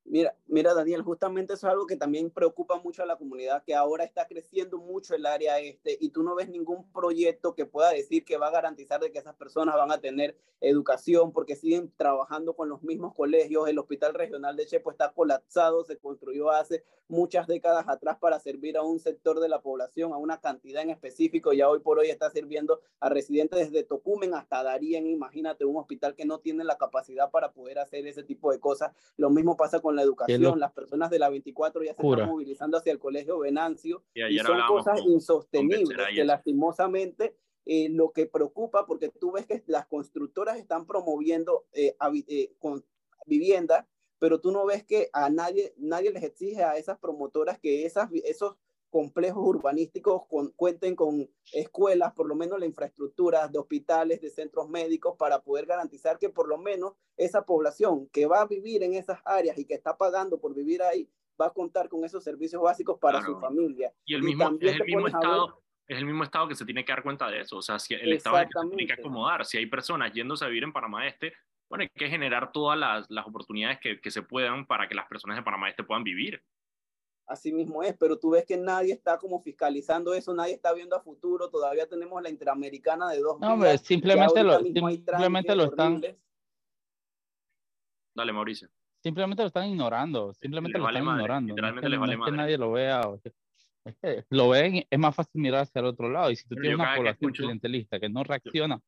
Mira, mira, Daniel, justamente eso es algo que también preocupa mucho a la comunidad, que ahora está creciendo mucho el área este y tú no ves ningún proyecto que pueda decir que va a garantizar de que esas personas van a tener educación porque siguen trabajando con los mismos colegios. El Hospital Regional de Chepo está colapsado, se construyó hace muchas décadas atrás para servir a un sector de la población, a una cantidad en específico. Ya hoy por hoy está sirviendo a residentes desde Tocumen hasta Darien. Imagínate un hospital que no tiene la capacidad para poder hacer ese tipo de cosas. Lo mismo pasa con la educación. Las personas de la 24 ya se están movilizando hacia el colegio Venancio. Y, son cosas insostenibles que lastimosamente eh, lo que preocupa, porque tú ves que las constructoras están promoviendo eh, eh, con vivienda, pero tú no ves que a nadie, nadie les exige a esas promotoras que esas, esos complejos urbanísticos cuenten con escuelas, por lo menos la infraestructura de hospitales, de centros médicos, para poder garantizar que por lo menos esa población que va a vivir en esas áreas y que está pagando por vivir ahí, va a contar con esos servicios básicos para su familia. Y el mismo, es el mismo Estado. es el mismo Estado que se tiene que dar cuenta de eso. O sea, si el Estado se tiene que acomodar. Si hay personas yéndose a vivir en Panamá Este, bueno, hay que generar todas las, las oportunidades que, que, se puedan para que las personas de Panamá Este puedan vivir así mismo es, pero tú ves que nadie está como fiscalizando eso, nadie está viendo a futuro, todavía tenemos la Interamericana de dos No, hombre, simplemente lo, simplemente lo están... Dale, Mauricio. Simplemente lo están ignorando, simplemente lo están ignorando. Literalmente no es que, que nadie lo vea. es que lo ven, es más fácil mirar hacia el otro lado. Y si tú tienes una población clientelista que no reacciona,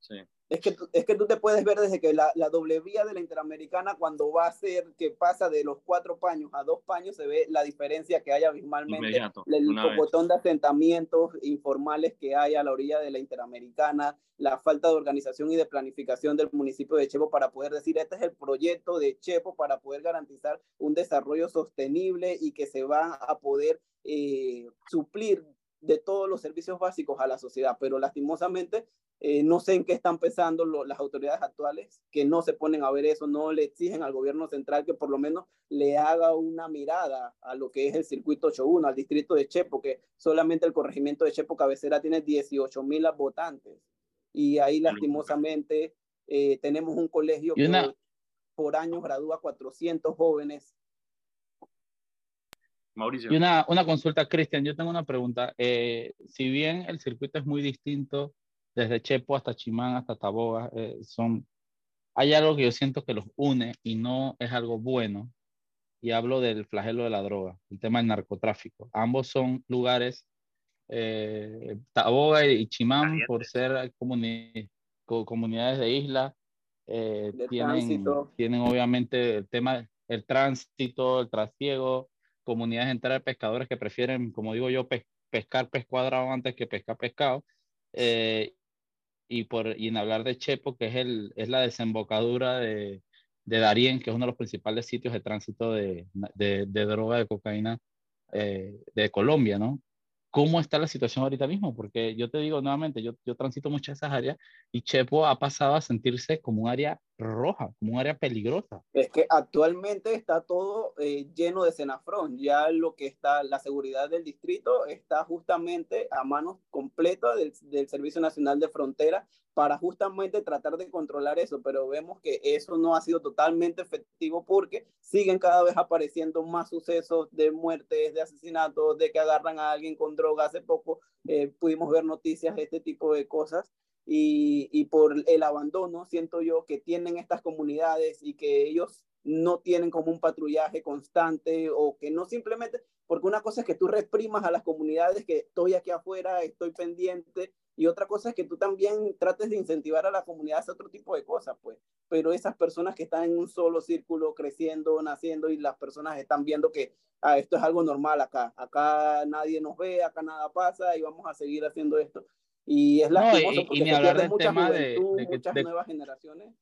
sí es que, es que tú te puedes ver desde que la, la, doble vía de la Interamericana, cuando va a ser que pasa de los cuatro paños a dos paños, se ve la diferencia que hay abismalmente. el botón de asentamientos informales que hay a la orilla de la Interamericana, la falta de organización y de planificación del municipio de Chepo para poder decir, este es el proyecto de Chepo para poder garantizar un desarrollo sostenible y que se va a poder eh, suplir de todos los servicios básicos a la sociedad, pero lastimosamente eh, no sé en qué están pensando las autoridades actuales, que no se ponen a ver eso, no le exigen al gobierno central que por lo menos le haga una mirada a lo que es el circuito 81, al distrito de Chepo, que solamente el corregimiento de Chepo Cabecera tiene 18 mil votantes. Y ahí lastimosamente eh, tenemos un colegio que por año gradúa 400 jóvenes Mauricio. Y una, una consulta, Cristian, yo tengo una pregunta. Eh, si bien el circuito es muy distinto, desde Chepo hasta Chimán hasta Taboga, eh, son, hay algo que yo siento que los une y no es algo bueno. Y hablo del flagelo de la droga, el tema del narcotráfico. Ambos son lugares, eh, Taboga y Chimán, por ser comunidades de isla, tienen, tienen obviamente el tema, el tránsito, el trasiego, comunidades enteras de pescadores que prefieren, como digo yo, pescar pez cuadrado antes que pescar pescado. Eh, y, por, y en hablar de Chepo, que es, el, es la desembocadura de, de Darién, que es uno de los principales sitios de tránsito de, de, de droga, de cocaína eh, de Colombia, ¿no? cómo está la situación ahorita mismo, porque yo te digo nuevamente, yo, yo transito muchas esas áreas y Chepo ha pasado a sentirse como un área roja, como un área peligrosa. Es que actualmente está todo eh, lleno de cenafrón, ya lo que está, la seguridad del distrito está justamente a manos completas del, del Servicio Nacional de Frontera para justamente tratar de controlar eso, pero vemos que eso no ha sido totalmente efectivo porque siguen cada vez apareciendo más sucesos de muertes, de asesinatos, de que agarran a alguien con droga. Hace poco eh, pudimos ver noticias de este tipo de cosas y, por el abandono siento yo que tienen estas comunidades y que ellos no tienen como un patrullaje constante o que no simplemente, porque una cosa es que tú reprimas a las comunidades que estoy aquí afuera, estoy pendiente, y otra cosa es que tú también trates de incentivar a la comunidad a hacer otro tipo de cosas, pues. Pero esas personas que están en un solo círculo creciendo, naciendo y las personas están viendo que ah, esto es algo normal acá, acá nadie nos ve, acá nada pasa y vamos a seguir haciendo esto. Y es la no, y, ni hablar del tema de, muchas nuevas generaciones.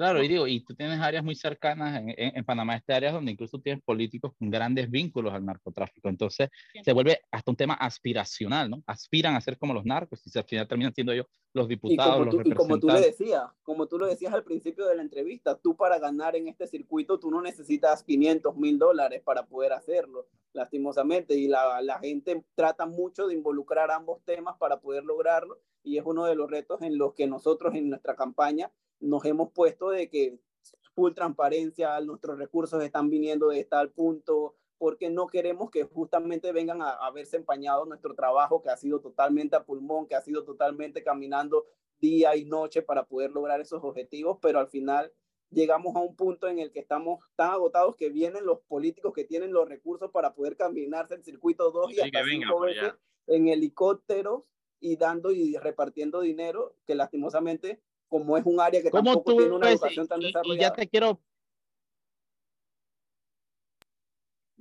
Claro, y digo, y tú tienes áreas muy cercanas en, en, Panamá, este área donde incluso tienes políticos con grandes vínculos al narcotráfico. Entonces, se vuelve hasta un tema aspiracional, ¿no? Aspiran a ser como los narcos y al final terminan siendo ellos los diputados, y los tú, Y como tú le decías, como tú lo decías al principio de la entrevista, tú para ganar en este circuito, tú no necesitas 500 mil dólares para poder hacerlo, lastimosamente. Y la, la gente trata mucho de involucrar ambos temas para poder lograrlo. Y es uno de los retos en los que nosotros en nuestra campaña nos hemos puesto de que full transparencia, nuestros recursos están viniendo de tal punto, porque no queremos que justamente vengan a, verse empañado nuestro trabajo que ha sido totalmente a pulmón, que ha sido totalmente caminando día y noche para poder lograr esos objetivos, pero al final llegamos a un punto en el que estamos tan agotados que vienen los políticos que tienen los recursos para poder caminarse el circuito dos y hasta cinco veces en helicópteros y dando y repartiendo dinero que lastimosamente como es un área que tampoco tiene una educación tan desarrollada. Y ya te quiero...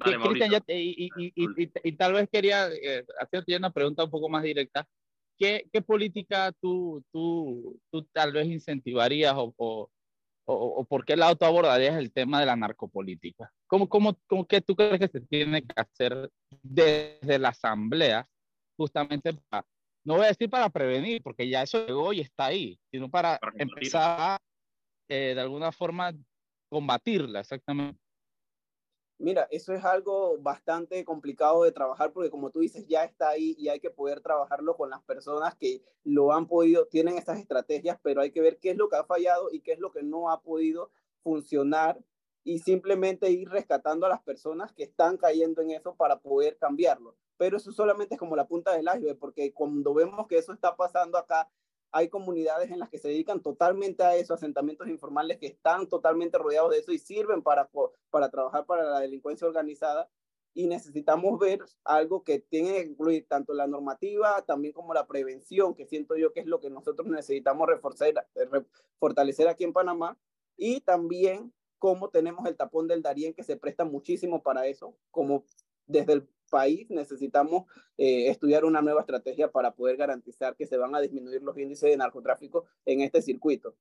Cristian, y, y, tal vez quería eh, hacerte una pregunta un poco más directa. ¿Qué, qué política tú, tú, tú, tal vez incentivarías o, o, o, por qué lado tú abordarías el tema de la narcopolítica? ¿Cómo, cómo, cómo que tú crees que se tiene que hacer desde la asamblea justamente para no voy a decir para prevenir, porque ya eso llegó y está ahí, sino para, empezar a, eh, de alguna forma, combatirla, exactamente. Mira, eso es algo bastante complicado de trabajar porque como tú dices, ya está ahí y hay que poder trabajarlo con las personas que lo han podido, tienen estas estrategias, pero hay que ver qué es lo que ha fallado y qué es lo que no ha podido funcionar y simplemente ir rescatando a las personas que están cayendo en eso para poder cambiarlo pero eso solamente es como la punta del iceberg, porque cuando vemos que eso está pasando acá, hay comunidades en las que se dedican totalmente a eso, asentamientos informales que están totalmente rodeados de eso y sirven para, para trabajar para la delincuencia organizada. Y necesitamos ver algo que tiene que incluir tanto la normativa, también como la prevención, que siento yo que es lo que nosotros necesitamos reforzar, fortalecer aquí en Panamá. Y también cómo tenemos el tapón del Darién, que se presta muchísimo para eso, como desde el país necesitamos eh, estudiar una nueva estrategia para poder garantizar que se van a disminuir los índices de narcotráfico en este circuito.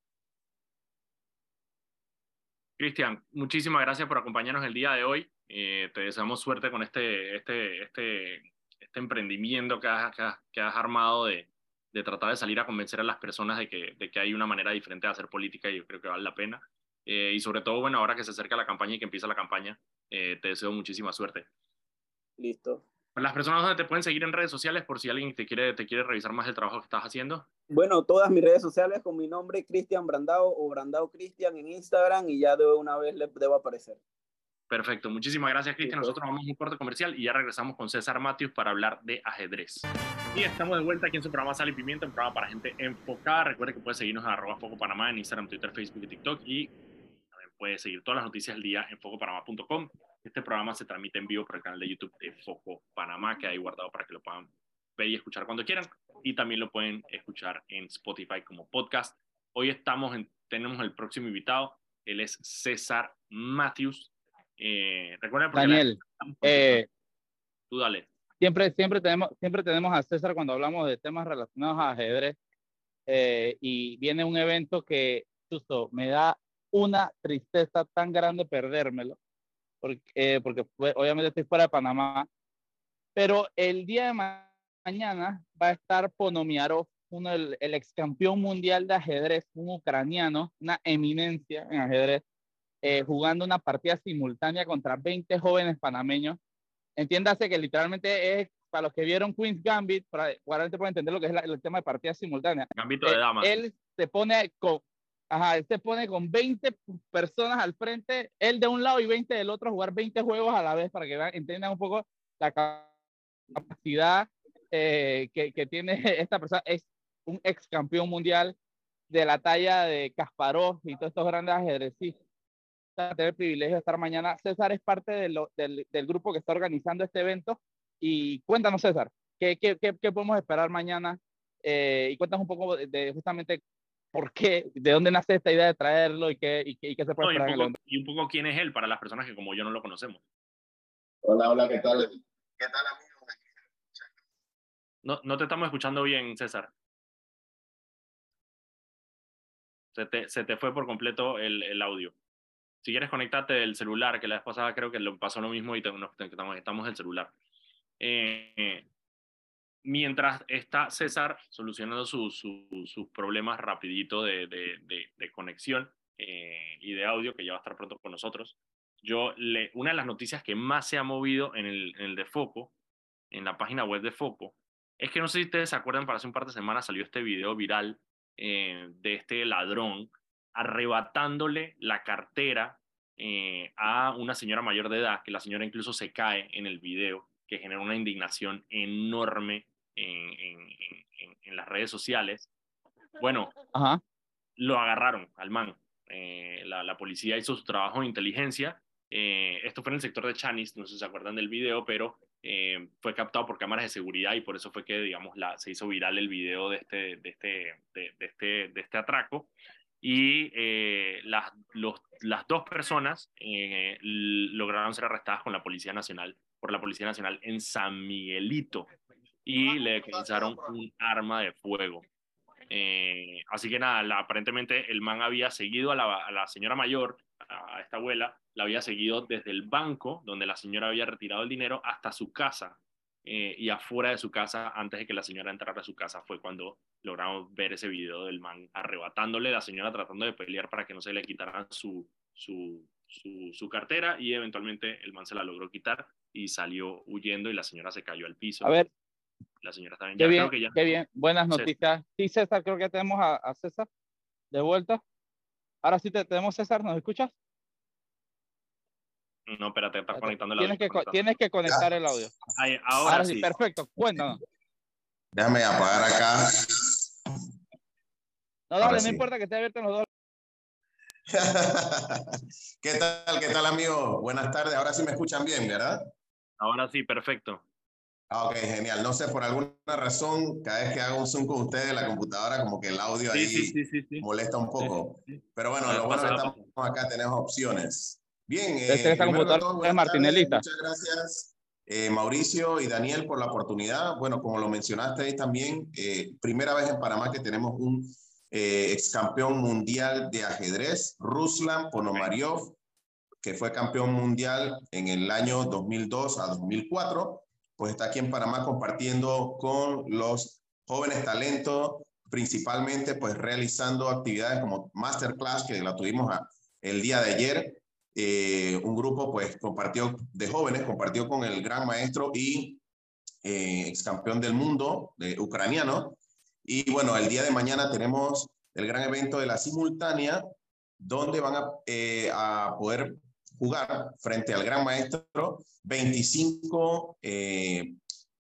Cristian, muchísimas gracias por acompañarnos el día de hoy. Eh, te deseamos suerte con este, este, este, este emprendimiento que has, que has, armado de, de, tratar de salir a convencer a las personas de que, de que hay una manera diferente de hacer política y yo creo que vale la pena. Eh, y sobre todo, bueno, ahora que se acerca la campaña y que empieza la campaña, te deseo muchísima suerte. Listo. Las personas donde te pueden seguir en redes sociales por si alguien te quiere, te quiere revisar más el trabajo que estás haciendo. Bueno, todas mis redes sociales con mi nombre, Cristian Brandao o Brandao Cristian en Instagram y ya de una vez le debo aparecer. Perfecto, muchísimas gracias Cristian. Nosotros vamos a un corte comercial y ya regresamos con César Matius para hablar de ajedrez. Y estamos de vuelta aquí en su programa Sal y Pimienta, un programa para gente enfocada. Recuerde que puede seguirnos en arroba Foco Panamá en Instagram, Twitter, Facebook y TikTok y también puede seguir todas las noticias del día en focopanamá.com. Este programa se transmite en vivo por el canal de YouTube de Foco Panamá, que hay guardado para que lo puedan ver y escuchar cuando quieran. Y también lo pueden escuchar en Spotify como podcast. Hoy estamos en, tenemos el próximo invitado. Él es César Matthews eh, recuerda Daniel, eh, tú dale. Siempre, siempre, tenemos, siempre tenemos a César cuando hablamos de temas relacionados a ajedrez eh, y viene un evento que justo me da una tristeza tan grande perdérmelo, porque, eh, porque obviamente estoy fuera de Panamá, pero el día de mañana va a estar Ponomiarov, uno el, el ex campeón mundial de ajedrez, un ucraniano, una eminencia en ajedrez, eh, jugando una partida simultánea contra 20 jóvenes panameños. Entiéndase que literalmente es, para los que vieron Queen's Gambit, para puede entender lo que es el tema de partida simultánea. Gambito de eh, damas. él se pone con, ajá, él se pone con 20 personas al frente, él de un lado y 20 del otro, jugar 20 juegos a la vez para que entiendan un poco la capacidad eh, que, que tiene *laughs* esta persona. Es un ex campeón mundial de la talla de Kasparov y todos estos grandes ajedrecistas tener el privilegio de estar mañana. César es parte de lo, del, del, grupo que está organizando este evento. Y cuéntanos, César, ¿qué, qué, qué, podemos esperar mañana? Eh, y cuéntanos un poco de, justamente por qué, de dónde nace esta idea de traerlo y qué, y qué, y qué se puede esperar. y, un poco, y un poco quién es él para las personas que como yo no lo conocemos. Hola, hola, ¿qué tal? ¿Qué tal, amigos? No, no te estamos escuchando bien, César. Se te, se te fue por completo el, el audio si quieres conectarte del celular, que la vez pasada creo que lo pasó lo mismo y nos estamos del celular. Eh, mientras está César solucionando sus problemas rapidito de, de, de, conexión eh, y de audio, que ya va a estar pronto con nosotros, yo le, una de las noticias que más se ha movido en el, en el de Foco, en la página web de Foco, es que no sé si ustedes se acuerdan, para hace un par de semanas salió este video viral eh, de este ladrón arrebatándole la cartera eh, a una señora mayor de edad, que la señora incluso se cae en el video, que genera una indignación enorme en, las redes sociales. Bueno, lo agarraron al man. Eh, la, policía hizo su trabajo de inteligencia. Eh, esto fue en el sector de Chanis, no sé si se acuerdan del video, pero fue captado por cámaras de seguridad y por eso fue que, digamos, la, se hizo viral el video de este, de este, de, este, de este atraco y eh, las, los, las dos personas eh, lograron ser arrestadas con la Policía Nacional, por la Policía Nacional en San Miguelito y le comenzaron un arma de fuego. Eh, así que nada, aparentemente el man había seguido a la, la, señora mayor, a esta abuela, la había seguido desde el banco donde la señora había retirado el dinero hasta su casa. y afuera de su casa, antes de que la señora entrara a su casa, fue cuando logramos ver ese video del man arrebatándole, la señora tratando de pelear para que no se le quitaran su, su, su, cartera y eventualmente el man se la logró quitar y salió huyendo y la señora se cayó al piso. A ver. La señora está bien. Qué, bien, que ya... qué bien, buenas noticias. Sí, César, creo que tenemos a, César de vuelta. Ahora sí te tenemos, César, ¿nos escuchas? No, espérate, está conectando el audio. Tienes que, tienes que conectar el audio. ahora, sí, perfecto, cuéntanos. Déjame apagar acá. No, dale, no importa que esté abierto los dos. *laughs* ¿Qué tal, qué tal, amigo? Buenas tardes. Ahora sí me escuchan bien, ¿verdad? Ahora sí, perfecto. Ah, ok, genial. No sé, por alguna razón, cada vez que hago un Zoom con ustedes, la computadora, como que el audio ahí molesta un poco. Pero bueno, lo bueno es que estamos acá, tenemos opciones. Bien, eh, computadora es Martinelita. Muchas gracias. Eh, Mauricio y Daniel por la oportunidad. Bueno, como lo mencionaste también, eh, primera vez en Panamá que tenemos un eh, ex campeón mundial de ajedrez, Ruslan Ponomariov, que fue campeón mundial en el año 2002 a 2004, pues está aquí en Panamá compartiendo con los jóvenes talentos, principalmente pues realizando actividades como Masterclass, que la tuvimos el día de ayer, eh, un grupo pues compartió de jóvenes, compartió con el gran maestro y eh, ex campeón del mundo de, ucraniano. Y bueno, el día de mañana tenemos el gran evento de la simultánea, donde van a, eh, a poder jugar frente al gran maestro 25 eh,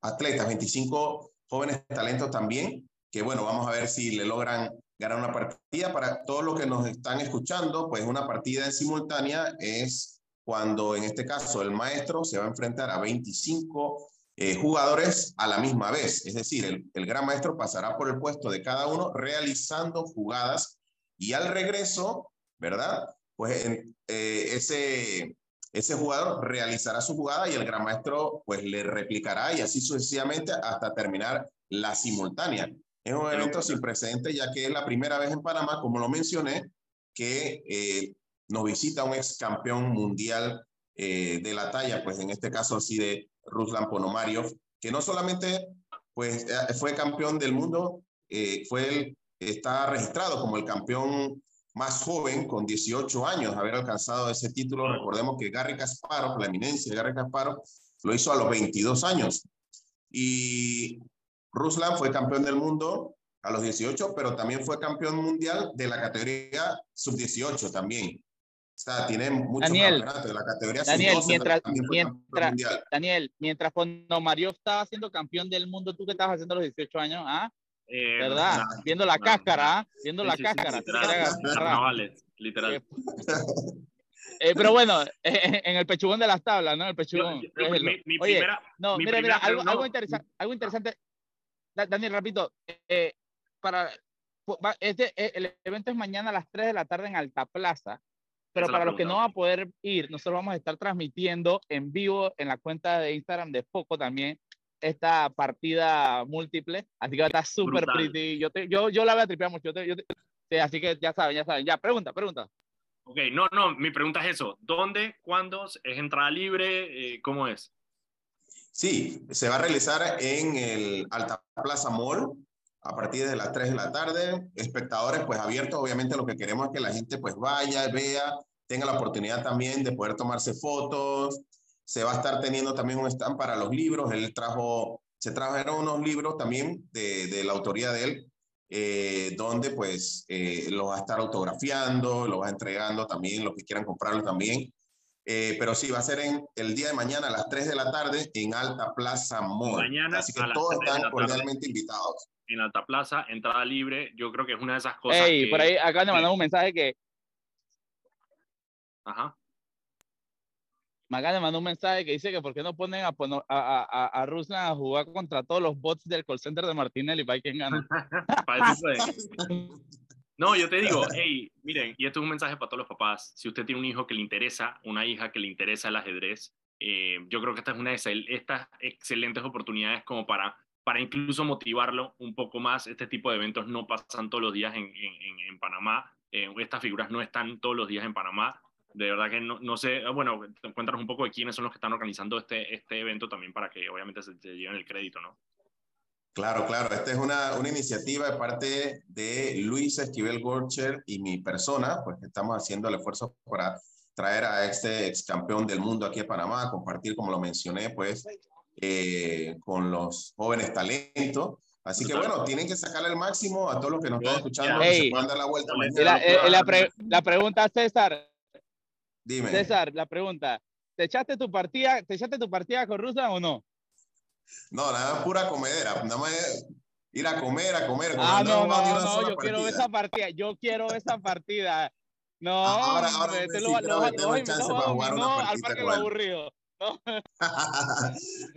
atletas, 25 jóvenes talentos también, que bueno, vamos a ver si le logran ganar una partida. Para todos los que nos están escuchando, pues una partida en simultánea es cuando en este caso el maestro se va a enfrentar a 25 eh, jugadores a la misma vez. Es decir, el, el, gran maestro pasará por el puesto de cada uno realizando jugadas y al regreso, ¿verdad? Pues eh, ese, ese jugador realizará su jugada y el gran maestro pues le replicará y así sucesivamente hasta terminar la simultánea. Es un evento sin precedentes ya que es la primera vez en Panamá, como lo mencioné, que eh, nos visita un ex campeón mundial de la talla, pues en este caso así de Ruslan Ponomariov, que no solamente pues, eh, fue campeón del mundo, eh, fue está registrado como el campeón más joven, con 18 años, haber alcanzado ese título. Recordemos que Garry Kasparov, la eminencia de Garry Kasparov, lo hizo a los 22 años. Y Ruslan fue campeón del mundo a los 18, pero también fue campeón mundial de la categoría sub-18 también. O sea, tiene muchos Daniel, de la categoría Daniel, mientras, mientras, Daniel, mientras cuando Mario estaba siendo campeón del mundo, ¿tú qué estabas haciendo a los 18 años? ¿Ah? Eh, ¿Verdad? viendo la cáscara, ¿ah? viendo la cáscara. literal. Eh, eh, pero bueno, en el pechugón de las tablas, ¿no? El pechugón. mi, Oye, no, mira, mira, algo, algo, interesante, algo interesante. Daniel, repito, para, este, el evento es mañana a las 3 de la tarde en Alta Plaza. Pero para los que no van a poder ir, nosotros vamos a estar transmitiendo en vivo en la cuenta de Instagram de Foco también esta partida múltiple. Así que va a estar súper pretty. Yo, yo, yo la voy a tripear mucho. Yo sí, así que ya saben, ya saben. Ya, pregunta, pregunta. Ok, no, no, mi pregunta es eso. ¿Dónde, cuándo, es entrada libre? Eh, ¿Cómo es? Sí, se va a realizar en el Alta Plaza Mall a partir de las 3 de la tarde. Espectadores, pues abiertos, obviamente lo que queremos es que la gente pues vaya, vea, tenga la oportunidad también de poder tomarse fotos. Se va a estar teniendo también un stand para los libros. Él trajo, se trajeron unos libros también de, de la autoría de él, eh, donde pues eh, los va a estar autografiando, lo va entregando también, los que quieran comprarlo también. Eh, pero sí, va a ser en el día de mañana a las 3 de la tarde en Alta Plaza Mall. Mañana Así que todos están cordialmente invitados en Alta Plaza, entrada libre. Yo creo que es una de esas cosas. Ey, por ahí acá me mandó un mensaje que. Ajá. Me mandó un mensaje que dice que por qué no ponen a, a, a, a Ruslan a jugar contra todos los bots del call center de Martinelli para quien gana. *laughs* no, yo te digo, hey, miren, y esto es un mensaje para todos los papás. Si usted tiene un hijo que le interesa, una hija que le interesa el ajedrez, eh, yo creo que esta es una de estas excelentes oportunidades como para para incluso motivarlo un poco más. Este tipo de eventos no pasan todos los días en, en, en Panamá. Eh, estas figuras no están todos los días en Panamá. De verdad que no, no sé, ah, bueno, cuéntanos un poco de quiénes son los que están organizando este, este evento también para que obviamente se, lleven el crédito, ¿no? Claro, claro. Esta es una, una iniciativa de parte de Luis Esquivel Gorcher y mi persona, pues estamos haciendo el esfuerzo para traer a este ex campeón del mundo aquí a Panamá, compartir, como lo mencioné, pues eh, con los jóvenes talentos. Así que bueno, tienen que sacarle el máximo a todos los que nos están escuchando, se puedan dar la vuelta. La, eh, la, la, pregunta, César. Dime. César, la pregunta. ¿Te echaste tu partida, te echaste tu partida con Rusa o no? No, nada pura comedera. Nada más ir a comer, a comer. Ah, no, no, no, no yo quiero esa partida. Yo quiero esa partida. No, ahora, ahora te lo, lo, chance para jugar una partida al parque lo aburrido. *laughs*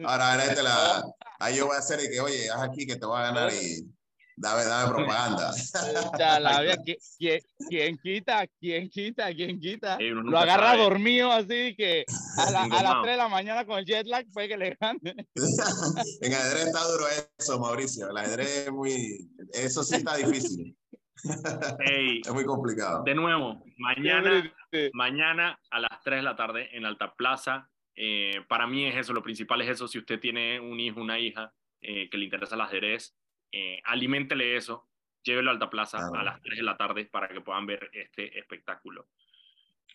Ahora, ahora este la, *laughs* ahí yo voy a hacer y que, oye, haz aquí que te voy a ganar y dame, dame propaganda. ¿quién, ¿quién, quita? ¿Quién quita? ¿Quién quita? Lo agarra dormido así que a, la, a las 3 de la mañana con el jet lag fue que le gane. *laughs* en ajedrez está duro eso, Mauricio. El ajedrez es muy... Eso sí está difícil. *laughs* es muy complicado. De nuevo, mañana, mañana a las 3 de la tarde en Alta Plaza, eh, para mí es eso, lo principal es eso. Si usted tiene un hijo, una hija eh, que le interesa el ajedrez, eh, aliméntele eso, llévelo a Alta Plaza a las 3 de la tarde para que puedan ver este espectáculo.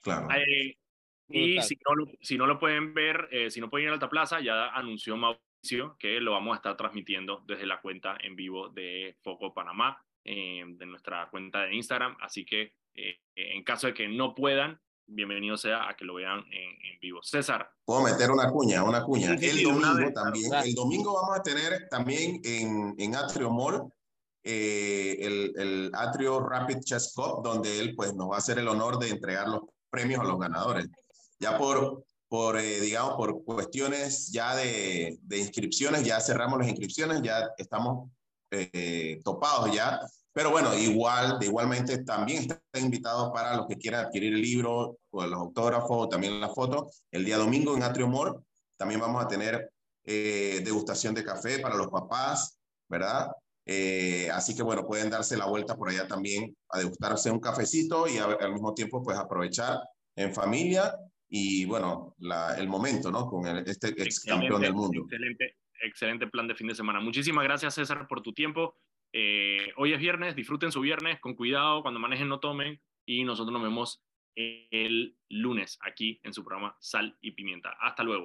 Claro. y si no, lo, si no lo pueden ver, si no pueden ir a Alta Plaza, ya anunció Mauricio que lo vamos a estar transmitiendo desde la cuenta en vivo de Foco Panamá, de nuestra cuenta de Instagram. Así que en caso de que no puedan, bienvenido sea a que lo vean en, vivo. César. Puedo meter una cuña, una cuña. el domingo también, el domingo vamos a tener también en, en Atrio Mall eh, el, el, Atrio Rapid Chess Cup, donde él pues nos va a hacer el honor de entregar los premios a los ganadores. Ya por, por eh, digamos, por cuestiones ya de, de, inscripciones, ya cerramos las inscripciones, ya estamos eh, topados ya pero bueno, igual, de igualmente también está invitado para los que quieran adquirir el libro o los autógrafos, también la foto. El día domingo en Atrio Mall también vamos a tener eh, degustación de café para los papás, ¿verdad? Eh, así que bueno, pueden darse la vuelta por allá también a degustarse un cafecito y al mismo tiempo pues aprovechar en familia y bueno, la, el momento, ¿no? Con este ex campeón del mundo. Excelente, excelente plan de fin de semana. Muchísimas gracias César por tu tiempo. Eh, hoy es viernes, disfruten su viernes, con cuidado, cuando manejen no tomen y nosotros nos vemos el lunes aquí en su programa Sal y Pimienta. Hasta luego.